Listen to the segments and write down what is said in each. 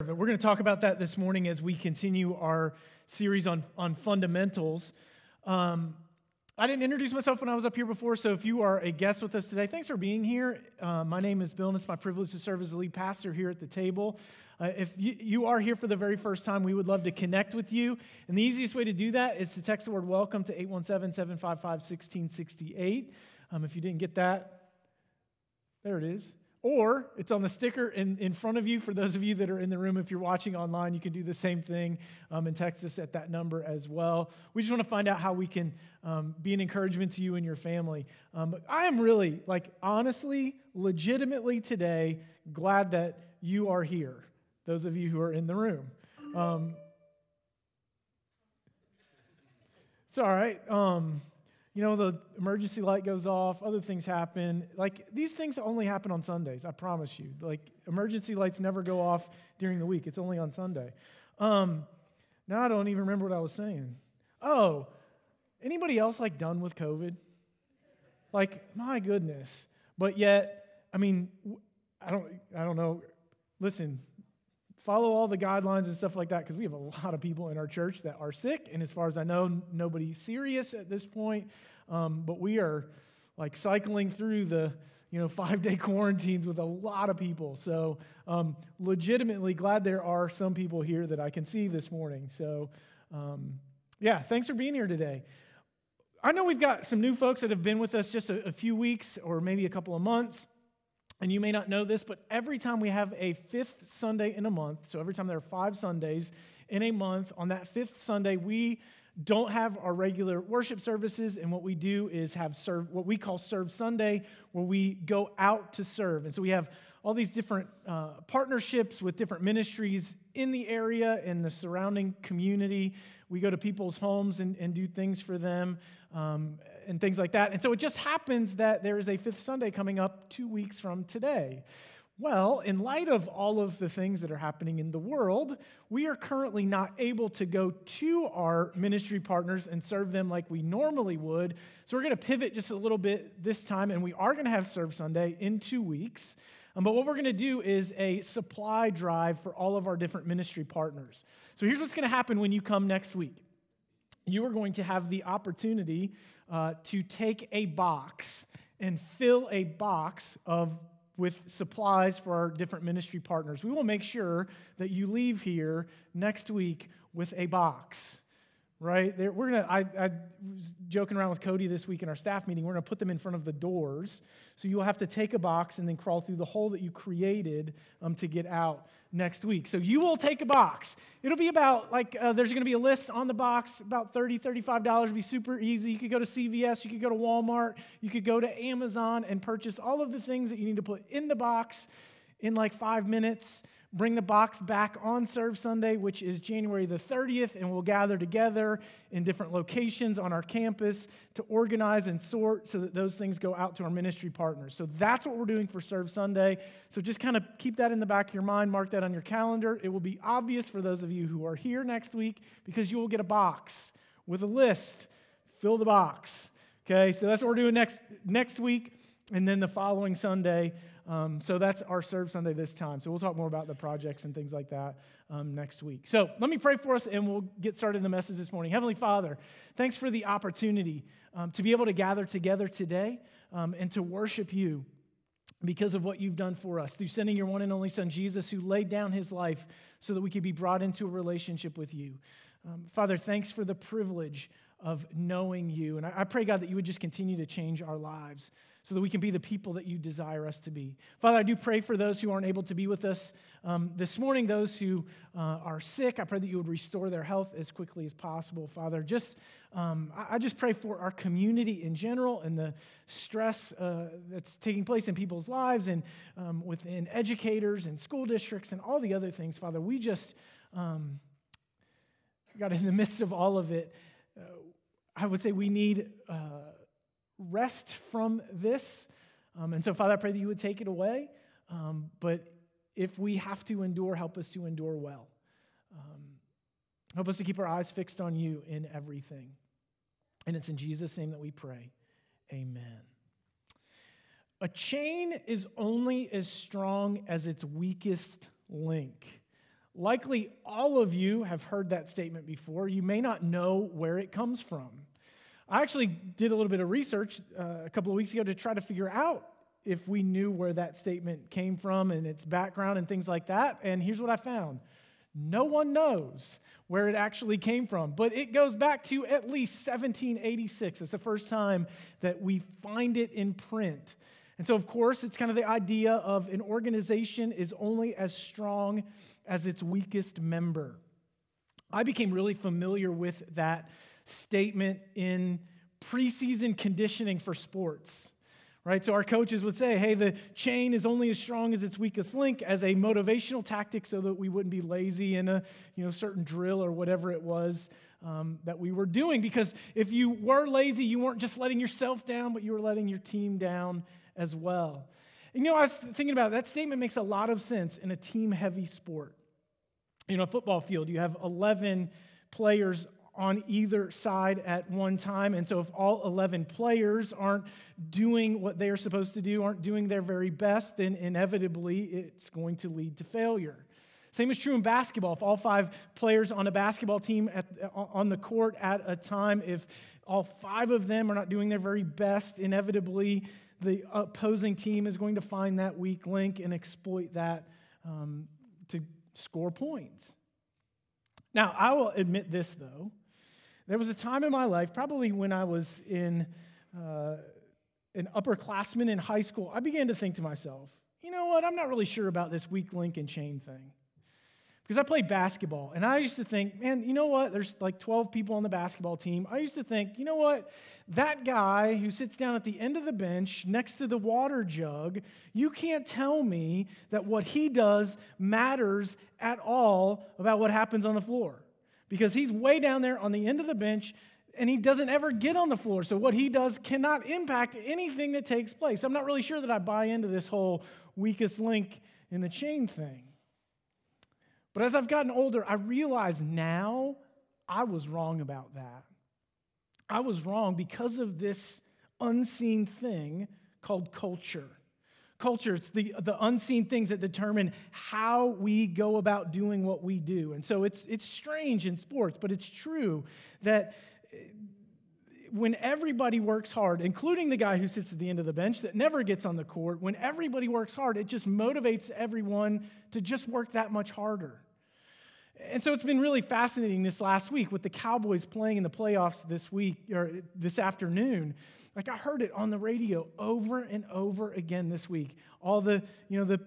We're going to talk about that this morning as we continue our series on, on fundamentals. Um, I didn't introduce myself when I was up here before, so if you are a guest with us today, thanks for being here. Uh, my name is Bill, and it's my privilege to serve as the lead pastor here at the table. Uh, if you, you, are here for the very first time, we would love to connect with you. And the easiest way to do that is to text the word welcome to 817 755 1668. Um, if you didn't get that, there it is. Or it's on the sticker in, in front of you. For those of you that are in the room, if you're watching online, you can do the same thing um, and text us at that number as well. We just want to find out how we can um, be an encouragement to you and your family. Um, I am really, like, honestly, legitimately today glad that you are here, those of you who are in the room. Um, it's all right. You know, the emergency light goes off, other things happen. Like, these things only happen on Sundays, I promise you. Like, emergency lights never go off during the week, it's only on Sunday. Um, now I don't even remember what I was saying. Oh, anybody else like done with COVID? Like, my goodness. But yet, I mean, I don't, I don't know. Listen, follow all the guidelines and stuff like that because we have a lot of people in our church that are sick. And as far as I know, nobody serious at this point. Um, but we are like cycling through the you know five day quarantines with a lot of people. So um, legitimately glad there are some people here that I can see this morning. So um, yeah, thanks for being here today. I know we've got some new folks that have been with us just a, a few weeks or maybe a couple of months. And you may not know this, but every time we have a fifth Sunday in a month, so every time there are five Sundays in a month, on that fifth Sunday, we don't have our regular worship services, and what we do is have serve what we call Serve Sunday, where we go out to serve. And so we have all these different uh, partnerships with different ministries in the area and the surrounding community. We go to people's homes and, and do things for them. Um, and things like that. And so it just happens that there is a fifth Sunday coming up two weeks from today. Well, in light of all of the things that are happening in the world, we are currently not able to go to our ministry partners and serve them like we normally would. So we're going to pivot just a little bit this time, and we are going to have Serve Sunday in two weeks. Um, but what we're going to do is a supply drive for all of our different ministry partners. So here's what's going to happen when you come next week you are going to have the opportunity uh, to take a box and fill a box of with supplies for our different ministry partners. We will make sure that you leave here next week with a box right? They're, we're gonna. I, I was joking around with Cody this week in our staff meeting. We're gonna put them in front of the doors, so you'll have to take a box and then crawl through the hole that you created um, to get out next week. So you will take a box. It'll be about like uh, there's gonna be a list on the box about 30 35 dollars. Be super easy. You could go to CVS, you could go to Walmart, you could go to Amazon and purchase all of the things that you need to put in the box in like five minutes bring the box back on Serve Sunday, which is January the 30th, and we'll gather together in different locations on our campus to organize and sort so that those things go out to our ministry partners. So that's what we're doing for Serve Sunday. So just kind of keep that in the back of your mind, mark that on your calendar. It will be obvious for those of you who are here next week because you will get a box with a list. Fill the box. Okay, so that's what we're doing next, next week. And then the following Sunday, um, so that's our Serve Sunday this time. So we'll talk more about the projects and things like that um, next week. So let me pray for us and we'll get started in the message this morning. Heavenly Father, thanks for the opportunity um, to be able to gather together today um, and to worship you because of what you've done for us through sending your one and only Son, Jesus, who laid down his life so that we could be brought into a relationship with you. Um, Father, thanks for the privilege of knowing you. And I, pray, God, that you would just continue to change our lives so that we can be the people that you desire us to be. Father, I do pray for those who aren't able to be with us um, this morning, those who uh, are sick. I pray that you would restore their health as quickly as possible. Father, just um, I, I, just pray for our community in general and the stress uh, that's taking place in people's lives and um, within educators and school districts and all the other things. Father, we just, um, God, in the midst of all of it, uh, I would say we need. Uh, rest from this. Um, and so, Father, I pray that you would take it away. Um, but if we have to endure, help us to endure well. Um, help us to keep our eyes fixed on you in everything. And it's in Jesus' name that we pray. Amen. A chain is only as strong as its weakest link. Likely all of you have heard that statement before. You may not know where it comes from. I actually did a little bit of research uh, a couple of weeks ago to try to figure out if we knew where that statement came from and its background and things like that. And here's what I found no one knows where it actually came from, but it goes back to at least 1786. It's the first time that we find it in print. And so, of course, it's kind of the idea of an organization is only as strong as its weakest member. I became really familiar with that statement in preseason conditioning for sports right? So our coaches would say, hey, the chain is only as strong as its weakest link as a motivational tactic so that we wouldn't be lazy in a you know, certain drill or whatever it was um, that we were doing. Because if you were lazy, you weren't just letting yourself down, but you were letting your team down as well. And you know, I was thinking about it, that statement makes a lot of sense in a team heavy sport. You know, a football field, you have 11 players on either side at one time. And so, if all 11 players aren't doing what they are supposed to do, aren't doing their very best, then inevitably it's going to lead to failure. Same is true in basketball. If all five players on a basketball team at, on the court at a time, if all five of them are not doing their very best, inevitably the opposing team is going to find that weak link and exploit that um, to score points. Now, I will admit this, though. There was a time in my life, probably when I was in uh, an upperclassman in high school, I began to think to myself, you know what, I'm not really sure about this weak link and chain thing. Because I played basketball, and I used to think, man, you know what? There's like 12 people on the basketball team. I used to think, you know what? That guy who sits down at the end of the bench next to the water jug, you can't tell me that what he does matters at all about what happens on the floor because he's way down there on the end of the bench and he doesn't ever get on the floor. So what he does cannot impact anything that takes place. I'm not really sure that I buy into this whole weakest link in the chain thing. But as I've gotten older, I realize now I was wrong about that. I was wrong because of this unseen thing called culture culture. It's the, the unseen things that determine how we go about doing what we do. And so it's, it's strange in sports, but it's true that eh, when everybody works hard, including the guy who sits at the end of the bench that never gets on the court, when everybody works hard, it just motivates everyone to just work that much harder. And so it's been really fascinating this last week with the Cowboys playing in the playoffs this week or this afternoon. Like I heard it on the radio over and over again this week. All the, you know, the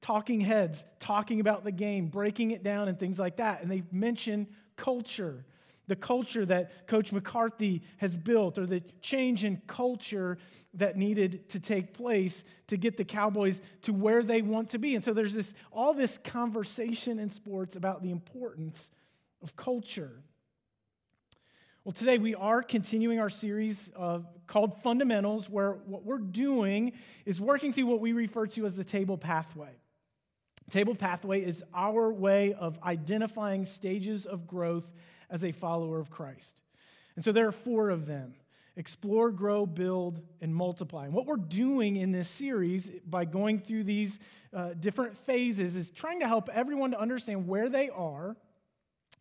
talking heads talking about the game, breaking it down and things like that. And they mention culture, the culture that Coach McCarthy has built, or the change in culture that needed to take place to get the Cowboys to where they want to be. And so there's this all this conversation in sports about the importance of culture. Well, today we are continuing our series uh, called Fundamentals, where what we're doing is working through what we refer to as the table pathway. Table pathway is our way of identifying stages of growth as a follower of Christ. And so there are four of them explore, grow, build, and multiply. And what we're doing in this series by going through these uh, different phases is trying to help everyone to understand where they are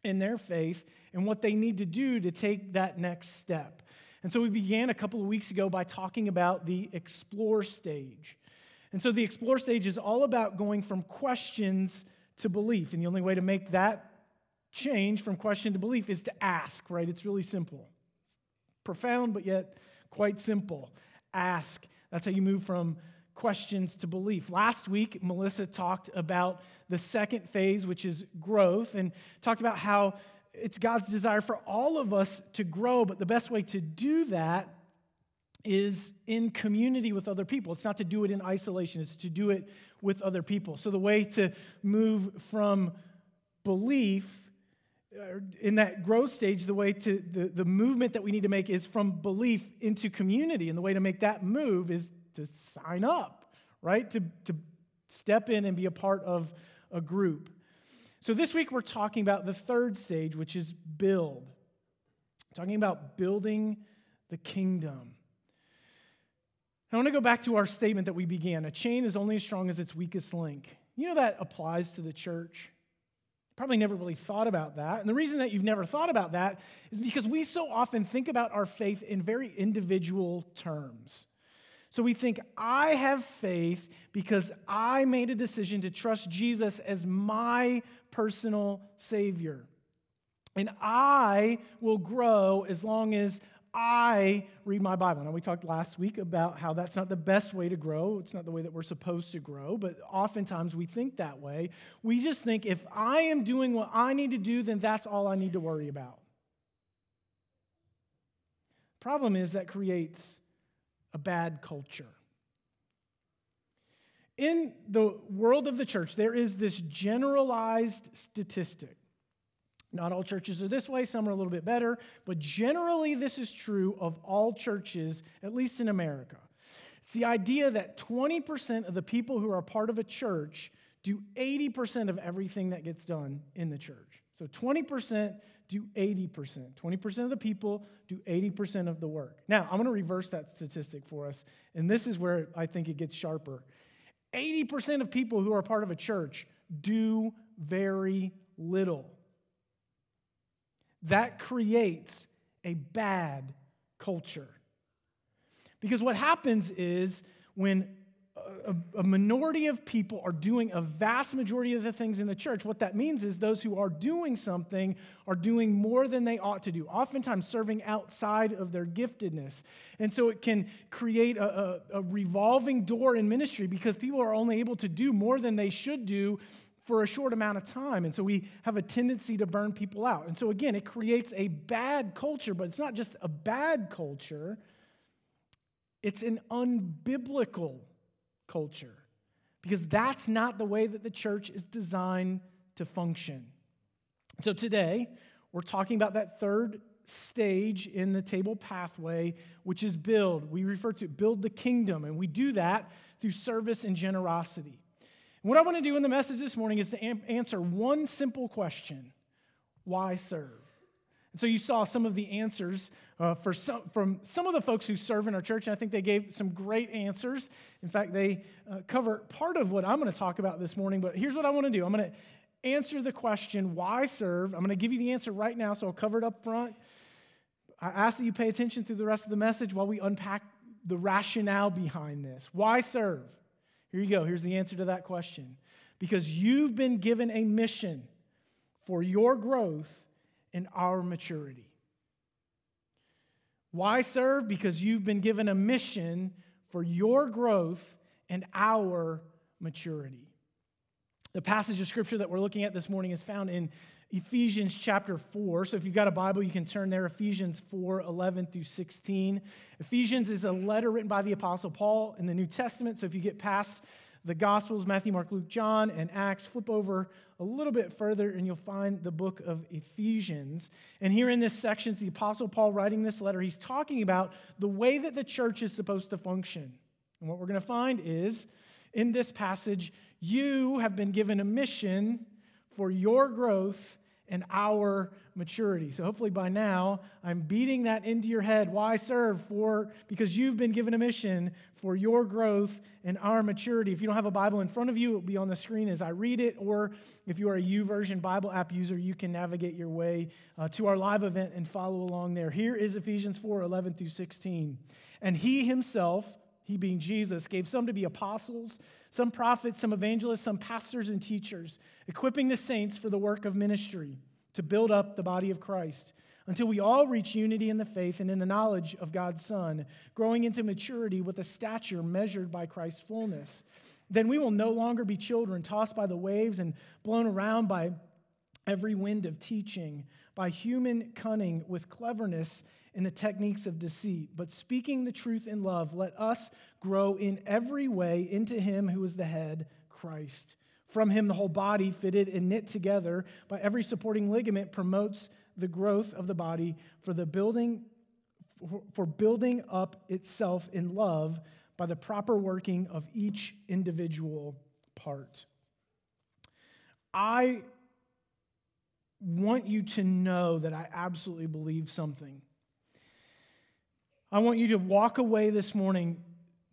in their faith and what they need to do to take that next step. And so we began a couple of weeks ago by talking about the explore stage. And so the explore stage is all about going from questions to belief. And the only way to make that change from question to belief is to ask, right? It's really simple. profound, but yet quite simple. Ask. That's how you move from questions to belief. Last week, Melissa talked about the second phase, which is growth, and talked about how it's God's desire for all of us to grow, but the best way to do that is in community with other people. It's not to do it in isolation, it's to do it with other people. So the way to move from belief Uh, in that growth stage, the way to the, the movement that we need to make is from belief into community. And the way to make that move is to sign up, right? To, to step in and be a part of a group. So this week we're talking about the third stage, which is build. Talking about building the kingdom. I want to go back to our statement that we began. A chain is only as strong as its weakest link. You know that applies to the church. Probably never really thought about that. And the reason that you've never thought about that is because we so often think about our faith in very individual terms. So we think, I have faith because I made a decision to trust Jesus as my personal Savior. And I will grow as long as I read my Bible. Now, we talked last week about how that's not the best way to grow. It's not the way that we're supposed to grow, but oftentimes we think that way. We just think if I am doing what I need to do, then that's all I need to worry about. Problem is that creates a bad culture. In the world of the church, there is this generalized statistic not all churches are this way, some are a little bit better, but generally this is true of all churches, at least in America. It's the idea that 20% of the people who are part of a church do 80% of everything that gets done in the church. So 20% do 80%. 20% of the people do 80% of the work. Now, I'm going to reverse that statistic for us, and this is where I think it gets sharper. 80% of people who are part of a church do very little that creates a bad culture. Because what happens is when a, a, minority of people are doing a vast majority of the things in the church, what that means is those who are doing something are doing more than they ought to do, oftentimes serving outside of their giftedness. And so it can create a, a, a revolving door in ministry because people are only able to do more than they should do for a short amount of time. And so we have a tendency to burn people out. And so, again, it creates a bad culture, but it's not just a bad culture, it's an unbiblical culture because that's not the way that the church is designed to function. So, today, we're talking about that third stage in the table pathway, which is build. We refer to build the kingdom, and we do that through service and generosity. What I want to do in the message this morning is to am- answer one simple question Why serve? And so you saw some of the answers uh, for some, from some of the folks who serve in our church, and I think they gave some great answers. In fact, they uh, cover part of what I'm going to talk about this morning, but here's what I want to do I'm going to answer the question, Why serve? I'm going to give you the answer right now, so I'll cover it up front. I ask that you pay attention through the rest of the message while we unpack the rationale behind this. Why serve? Here you go. Here's the answer to that question. Because you've been given a mission for your growth and our maturity. Why serve? Because you've been given a mission for your growth and our maturity. The passage of scripture that we're looking at this morning is found in Ephesians chapter 4. So if you've got a Bible, you can turn there, Ephesians 4 11 through 16. Ephesians is a letter written by the Apostle Paul in the New Testament. So if you get past the Gospels, Matthew, Mark, Luke, John, and Acts, flip over a little bit further and you'll find the book of Ephesians. And here in this section, the Apostle Paul writing this letter. He's talking about the way that the church is supposed to function. And what we're going to find is in this passage, you have been given a mission for your growth and our maturity. So hopefully by now I'm beating that into your head. Why serve? For because you've been given a mission for your growth and our maturity. If you don't have a Bible in front of you, it'll be on the screen as I read it. Or if you are a YouVersion Bible app user, you can navigate your way uh, to our live event and follow along there. Here is Ephesians 4 11 through 16. And he himself he being Jesus, gave some to be apostles, some prophets, some evangelists, some pastors and teachers, equipping the saints for the work of ministry to build up the body of Christ until we all reach unity in the faith and in the knowledge of God's Son, growing into maturity with a stature measured by Christ's fullness. Then we will no longer be children tossed by the waves and blown around by every wind of teaching, by human cunning with cleverness in the techniques of deceit, but speaking the truth in love, let us grow in every way into Him who is the head, Christ. From Him, the whole body, fitted and knit together by every supporting ligament, promotes the growth of the body for the building for building up itself in love by the proper working of each individual part. I want you to know that I absolutely believe something I want you to walk away this morning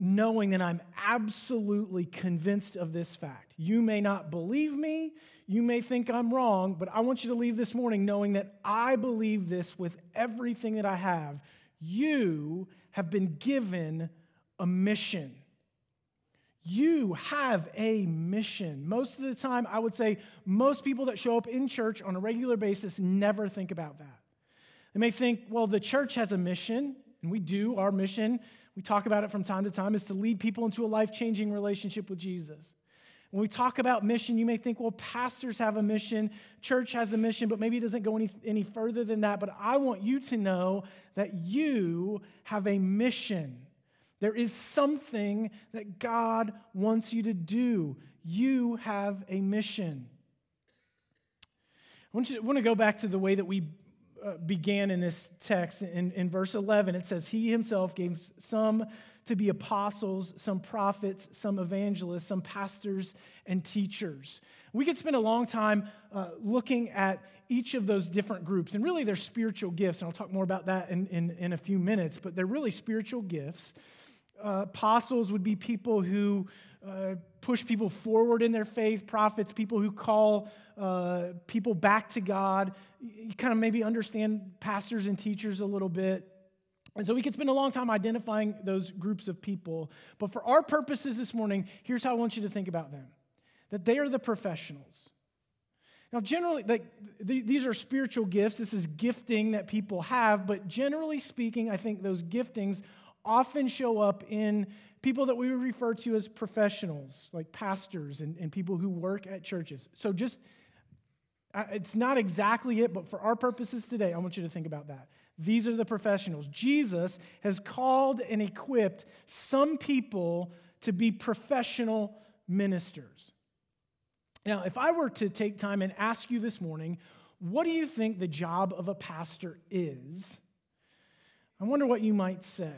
knowing that I'm absolutely convinced of this fact. You may not believe me, you may think I'm wrong, but I want you to leave this morning knowing that I believe this with everything that I have. You have been given a mission. You have a mission. Most of the time, I would say most people that show up in church on a regular basis never think about that. They may think, well, the church has a mission, and we do. Our mission, we talk about it from time to time, is to lead people into a life changing relationship with Jesus. When we talk about mission, you may think, well, pastors have a mission, church has a mission, but maybe it doesn't go any, any further than that. But I want you to know that you have a mission. There is something that God wants you to do. You have a mission. I want, you, I want to go back to the way that we began in this text. In, in verse 11, it says, He himself gave some to be apostles, some prophets, some evangelists, some pastors, and teachers. We could spend a long time uh, looking at each of those different groups, and really they're spiritual gifts, and I'll talk more about that in, in, in a few minutes, but they're really spiritual gifts. Uh, apostles would be people who uh, push people forward in their faith, prophets, people who call uh, people back to God. You kind of maybe understand pastors and teachers a little bit. And so we could spend a long time identifying those groups of people. But for our purposes this morning, here's how I want you to think about them that they are the professionals. Now, generally, like, these are spiritual gifts. This is gifting that people have, but generally speaking, I think those giftings often show up in people that we would refer to as professionals, like pastors and, and people who work at churches. So just, it's not exactly it, but for our purposes today, I want you to think about that. These are the professionals. Jesus has called and equipped some people to be professional ministers. Now, if I were to take time and ask you this morning, what do you think the job of a pastor is? I wonder what you might say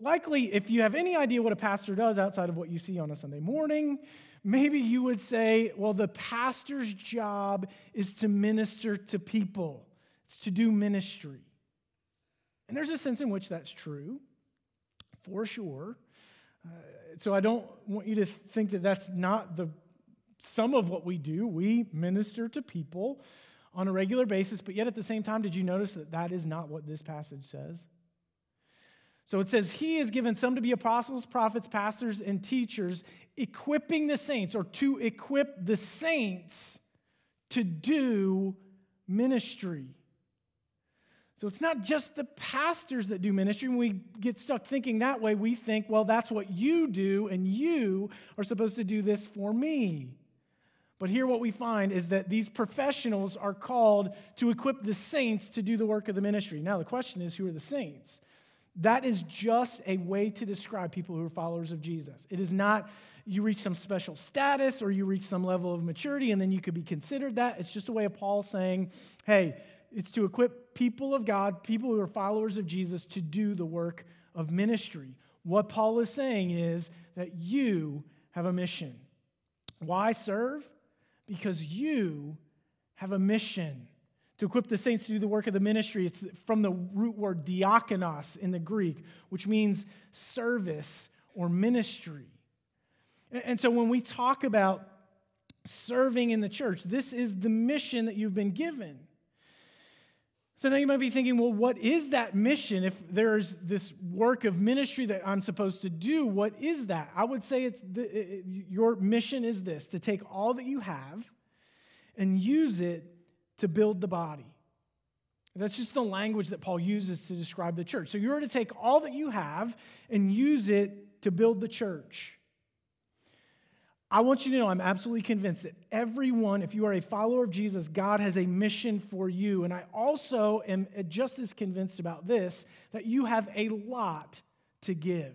likely, if you have any idea what a pastor does outside of what you see on a Sunday morning, maybe you would say, well, the pastor's job is to minister to people, it's to do ministry. And there's a sense in which that's true, for sure. Uh, so I don't want you to think that that's not the some of what we do. We minister to people on a regular basis, but yet at the same time, did you notice that that is not what this passage says? So it says, He has given some to be apostles, prophets, pastors, and teachers, equipping the saints, or to equip the saints to do ministry. So it's not just the pastors that do ministry. When we get stuck thinking that way, we think, well, that's what you do, and you are supposed to do this for me. But here, what we find is that these professionals are called to equip the saints to do the work of the ministry. Now, the question is who are the saints? That is just a way to describe people who are followers of Jesus. It is not you reach some special status or you reach some level of maturity and then you could be considered that. It's just a way of Paul saying, hey, it's to equip people of God, people who are followers of Jesus, to do the work of ministry. What Paul is saying is that you have a mission. Why serve? Because you have a mission to equip the saints to do the work of the ministry. It's from the root word diakonos in the Greek, which means service or ministry. And so when we talk about serving in the church, this is the mission that you've been given. So now you might be thinking, well, what is that mission? If there's this work of ministry that I'm supposed to do, what is that? I would say it's the, it, your mission is this to take all that you have and use it to build the body. That's just the language that Paul uses to describe the church. So you're to take all that you have and use it to build the church. I want you to know I'm absolutely convinced that everyone, if you are a follower of Jesus, God has a mission for you. And I also am just as convinced about this that you have a lot to give.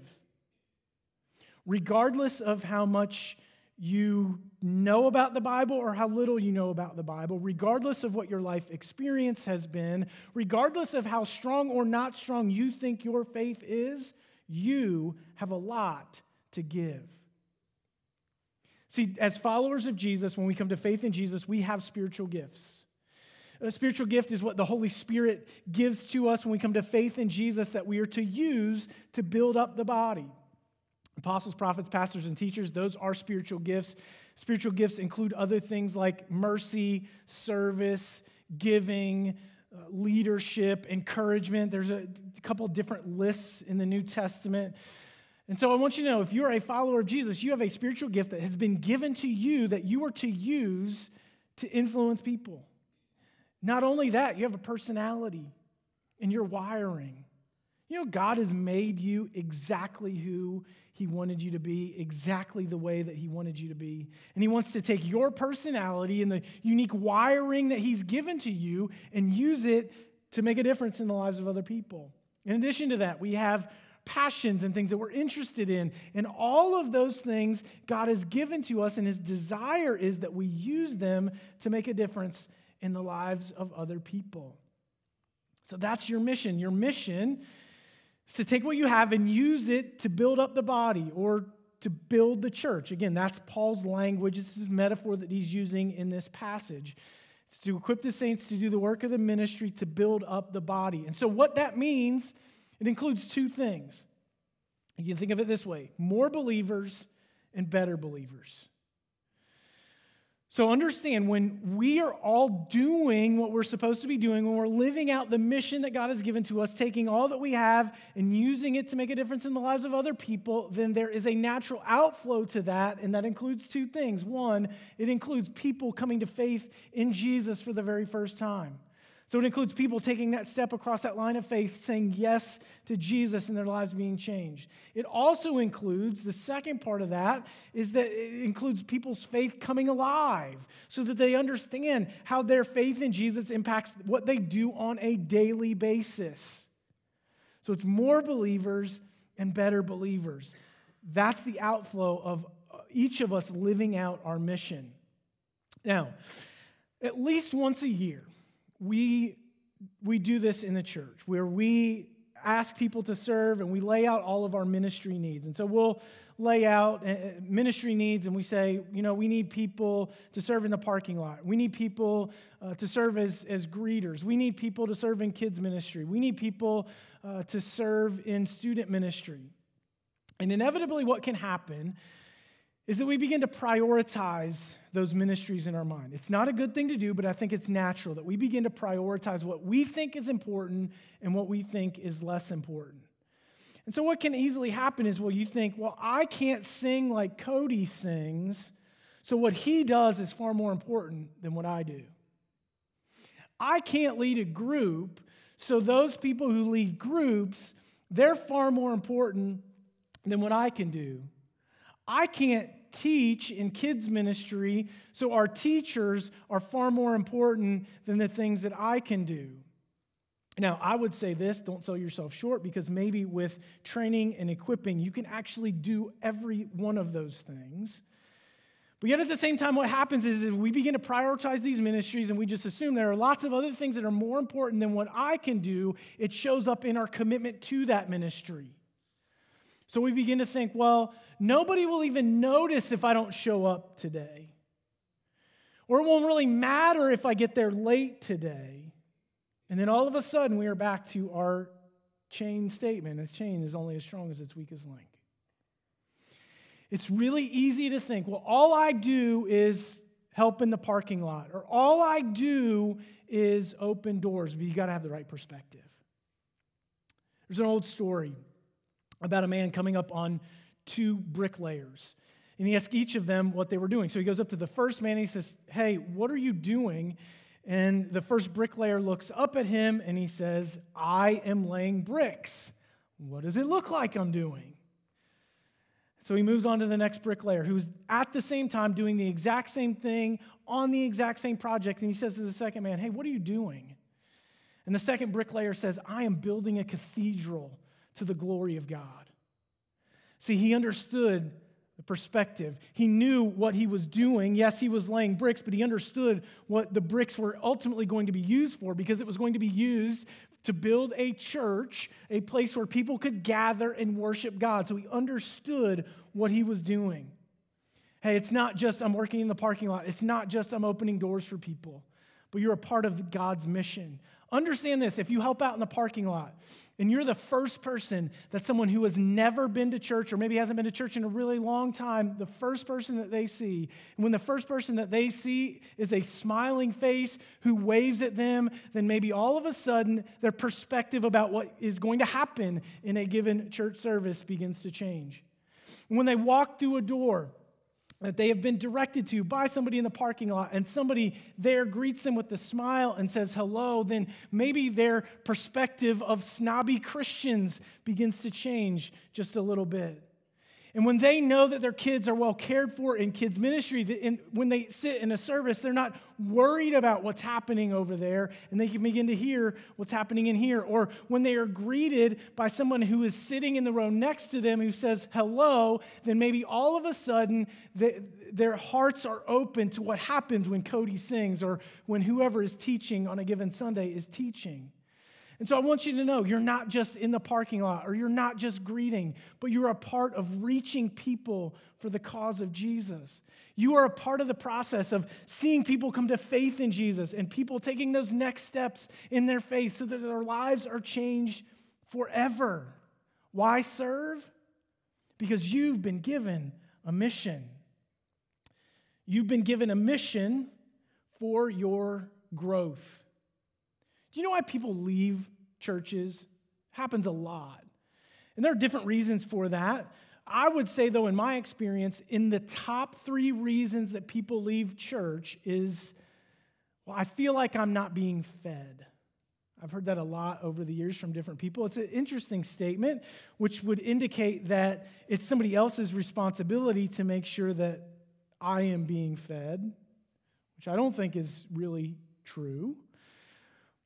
Regardless of how much you know about the Bible or how little you know about the Bible, regardless of what your life experience has been, regardless of how strong or not strong you think your faith is, you have a lot to give. See, as followers of Jesus, when we come to faith in Jesus, we have spiritual gifts. A spiritual gift is what the Holy Spirit gives to us when we come to faith in Jesus that we are to use to build up the body. Apostles, prophets, pastors, and teachers, those are spiritual gifts. Spiritual gifts include other things like mercy, service, giving, uh, leadership, encouragement. There's a couple different lists in the New Testament. And so I want you to know if you're a follower of Jesus, you have a spiritual gift that has been given to you that you are to use to influence people. Not only that, you have a personality and your wiring. You know, God has made you exactly who He wanted you to be, exactly the way that He wanted you to be. And He wants to take your personality and the unique wiring that He's given to you and use it to make a difference in the lives of other people. In addition to that, we have passions and things that we're interested in. And all of those things God has given to us, and His desire is that we use them to make a difference in the lives of other people. So that's your mission. Your mission to take what you have and use it to build up the body or to build the church. Again, that's Paul's language. This is metaphor that he's using in this passage. It's to equip the saints to do the work of the ministry to build up the body. And so, what that means, it includes two things. You can think of it this way more believers and better believers. So understand when we are all doing what we're supposed to be doing, when we're living out the mission that God has given to us, taking all that we have and using it to make a difference in the lives of other people, then there is a natural outflow to that, and that includes two things. One, it includes people coming to faith in Jesus for the very first time. So it includes people taking that step across that line of faith, saying yes to Jesus and their lives being changed. It also includes, the second part of that is that it includes people's faith coming alive so that they understand how their faith in Jesus impacts what they do on a daily basis. So it's more believers and better believers. That's the outflow of each of us living out our mission. Now, at least once a year, we, we do this in the church where we ask people to serve and we lay out all of our ministry needs. And so we'll lay out uh, uh, ministry needs and we say, you know, we need people to serve in the parking lot. We need people uh, to serve as, as greeters. We need people to serve in kids' ministry. We need people uh, to serve in student ministry. And inevitably, what can happen is that we begin to prioritize those ministries in our mind. It's not a good thing to do, but I think it's natural that we begin to prioritize what we think is important and what we think is less important. And so, what can easily happen is, well, you think, well, I can't sing like Cody sings, so what he does is far more important than what I do. I can't lead a group, so those people who lead groups, they're far more important than what I can do. I can't teach in kids' ministry, so our teachers are far more important than the things that I can do. Now, I would say this don't sell yourself short because maybe with training and equipping, you can actually do every one of those things. But yet at the same time, what happens is if we begin to prioritize these ministries and we just assume there are lots of other things that are more important than what I can do. It shows up in our commitment to that ministry. So we begin to think, well, nobody will even notice if I don't show up today. Or it won't really matter if I get there late today. And then all of a sudden, we are back to our chain statement. A chain is only as strong as its weakest link. It's really easy to think, well, all I do is help in the parking lot, or all I do is open doors, but you got to have the right perspective. There's an old story about a man coming up on two bricklayers. And he asked each of them what they were doing. So he goes up to the first man and he says, Hey, what are you doing? And the first bricklayer looks up at him and he says, I am laying bricks. What does it look like I'm doing? So he moves on to the next bricklayer who's at the same time doing the exact same thing on the exact same project. And he says to the second man, Hey, what are you doing? And the second bricklayer says, I am building a cathedral to the glory of God. See, he understood the perspective. He knew what he was doing. Yes, he was laying bricks, but he understood what the bricks were ultimately going to be used for because it was going to be used to build a church, a place where people could gather and worship God. So he understood what he was doing. Hey, it's not just I'm working in the parking lot, it's not just I'm opening doors for people but you're a part of God's mission. Understand this if you help out in the parking lot, and you're the first person that someone who has never been to church or maybe hasn't been to church in a really long time, the first person that they see, and when the first person that they see is a smiling face who waves at them, then maybe all of a sudden their perspective about what is going to happen in a given church service begins to change. When they walk through a door, that they have been directed to by somebody in the parking lot and somebody there greets them with a smile and says hello, then maybe their perspective of snobby Christians begins to change just a little bit. And when they know that their kids are well cared for in kids' ministry, when they sit in a service, they're not worried about what's happening over there, and they can begin to hear what's happening in here. Or when they are greeted by someone who is sitting in the row next to them who says hello, then maybe all of a sudden they, their hearts are open to what happens when Cody sings or when whoever is teaching on a given Sunday is teaching. And so I want you to know you're not just in the parking lot or you're not just greeting, but you're a part of reaching people for the cause of Jesus. You are a part of the process of seeing people come to faith in Jesus and people taking those next steps in their faith so that their lives are changed forever. Why serve? Because you've been given a mission. You've been given a mission for your growth. Do you know why people leave churches? It happens a lot. And there are different reasons for that. I would say, though, in my experience, in the top three reasons that people leave church is, well, I feel like I'm not being fed. I've heard that a lot over the years from different people. It's an interesting statement, which would indicate that it's somebody else's responsibility to make sure that I am being fed, which I don't think is really true.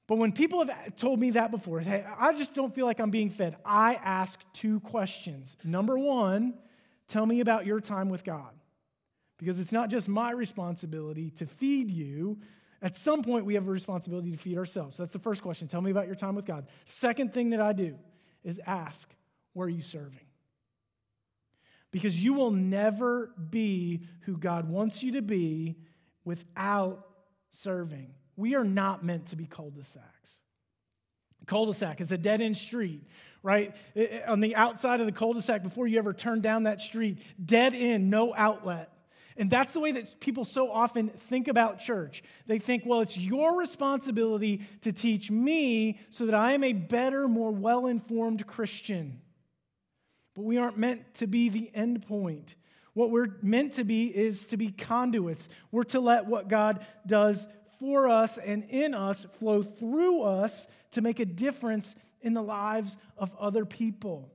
But when people have told me that before, hey, I just don't feel like I'm being fed, I ask two questions. Number one, tell me about your time with God. Because it's not just my responsibility to feed you. At some point, we have a responsibility to feed ourselves. So that's the first question. Tell me about your time with God. Second thing that I do is ask, where are you serving? Because you will never be who God wants you to be without serving. We are not meant to be cul de sacs. Cul de sac is a dead end street, right? On the outside of the cul de sac, before you ever turn down that street, dead end, no outlet. And that's the way that people so often think about church. They think, well, it's your responsibility to teach me so that I am a better, more well informed Christian. But we aren't meant to be the end point. What we're meant to be is to be conduits. We're to let what God does for us and in us flow through us to make a difference in the lives of other people.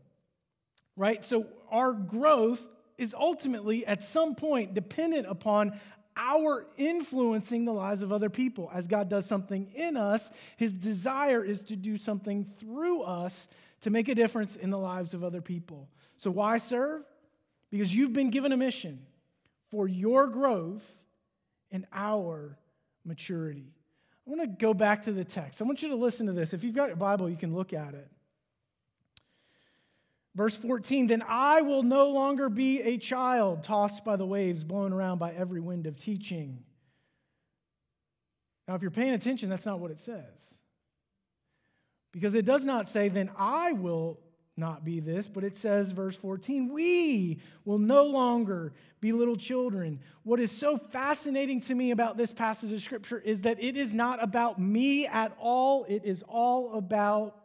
Right? So our growth is ultimately at some point dependent upon our influencing the lives of other people. As God does something in us, his desire is to do something through us to make a difference in the lives of other people. So, why serve? Because you've been given a mission for your growth and our maturity. I want to go back to the text. I want you to listen to this. If you've got your Bible, you can look at it. Verse 14, then I will no longer be a child tossed by the waves, blown around by every wind of teaching. Now, if you're paying attention, that's not what it says. Because it does not say, then I will not be this, but it says, verse 14, we will no longer be little children. What is so fascinating to me about this passage of scripture is that it is not about me at all, it is all about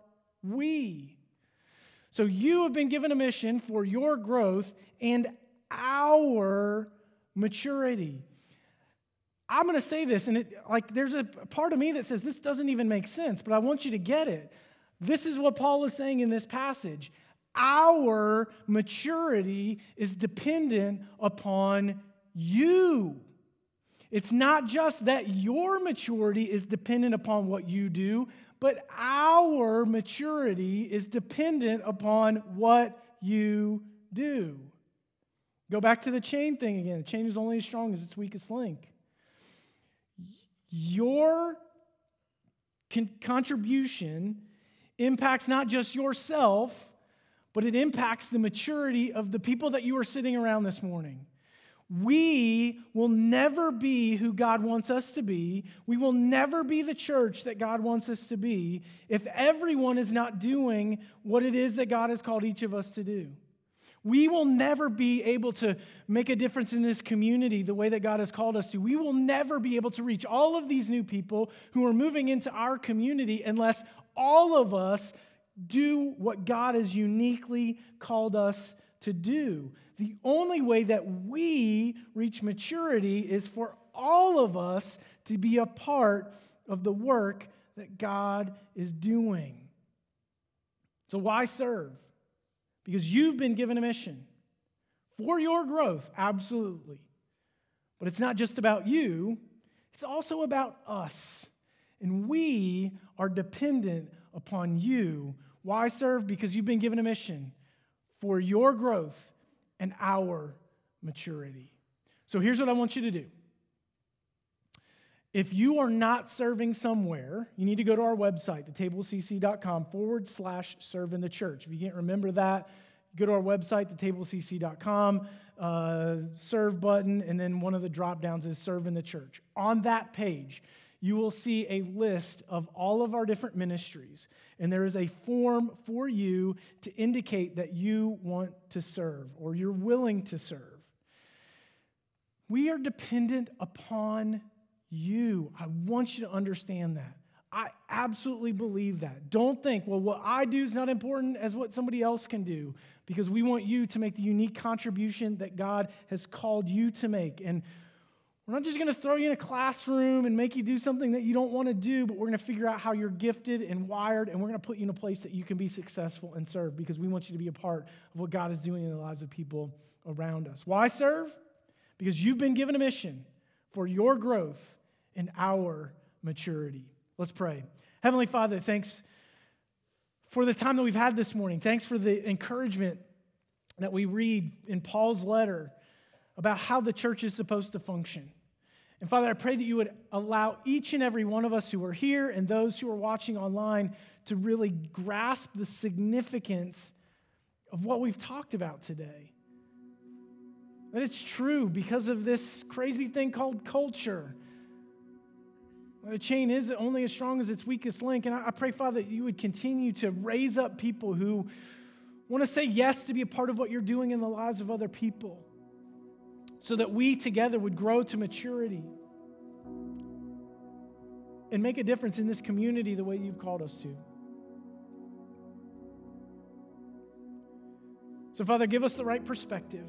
we. So you have been given a mission for your growth and our maturity. I'm going to say this, and it, like there's a part of me that says this doesn't even make sense, but I want you to get it. This is what Paul is saying in this passage. Our maturity is dependent upon you. It's not just that your maturity is dependent upon what you do, but our maturity is dependent upon what you do. Go back to the chain thing again. The chain is only as strong as its weakest link. Your con- contribution impacts not just yourself, but it impacts the maturity of the people that you are sitting around this morning. We will never be who God wants us to be. We will never be the church that God wants us to be if everyone is not doing what it is that God has called each of us to do. We will never be able to make a difference in this community the way that God has called us to. We will never be able to reach all of these new people who are moving into our community unless all of us do what God has uniquely called us to do. The only way that we reach maturity is for all of us to be a part of the work that God is doing. So, why serve? Because you've been given a mission for your growth, absolutely. But it's not just about you, it's also about us. And we are dependent upon you. Why serve? Because you've been given a mission for your growth and our maturity. So here's what I want you to do. If you are not serving somewhere, you need to go to our website, thetablecc.com forward slash serve in the church. If you can't remember that, go to our website, thetablecc.com, uh, serve button, and then one of the drop downs is serve in the church. On that page, you will see a list of all of our different ministries, and there is a form for you to indicate that you want to serve or you're willing to serve. We are dependent upon you. I want you to understand that. I absolutely believe that. Don't think, well, what I do is not important as what somebody else can do, because we want you to make the unique contribution that God has called you to make. And we're not just going to throw you in a classroom and make you do something that you don't want to do, but we're going to figure out how you're gifted and wired, and we're going to put you in a place that you can be successful and serve because we want you to be a part of what God is doing in the lives of people around us. Why serve? Because you've been given a mission for your growth and our maturity. Let's pray. Heavenly Father, thanks for the time that we've had this morning. Thanks for the encouragement that we read in Paul's letter about how the church is supposed to function. And Father, I pray that you would allow each and every one of us who are here and those who are watching online to really grasp the significance of what we've talked about today. That it's true because of this crazy thing called culture. A chain is only as strong as its weakest link. And I pray, Father, that you would continue to raise up people who want to say yes to be a part of what you're doing in the lives of other people so that we together would grow to maturity and make a difference in this community the way you've called us to. So, Father, give us the right perspective.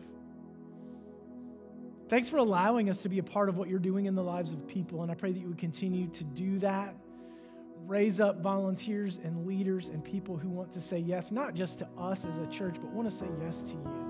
Thanks for allowing us to be a part of what you're doing in the lives of people, and I pray that you would continue to do that. Raise up volunteers and leaders and people who want to say yes, not just to us as a church, but want to say yes to you.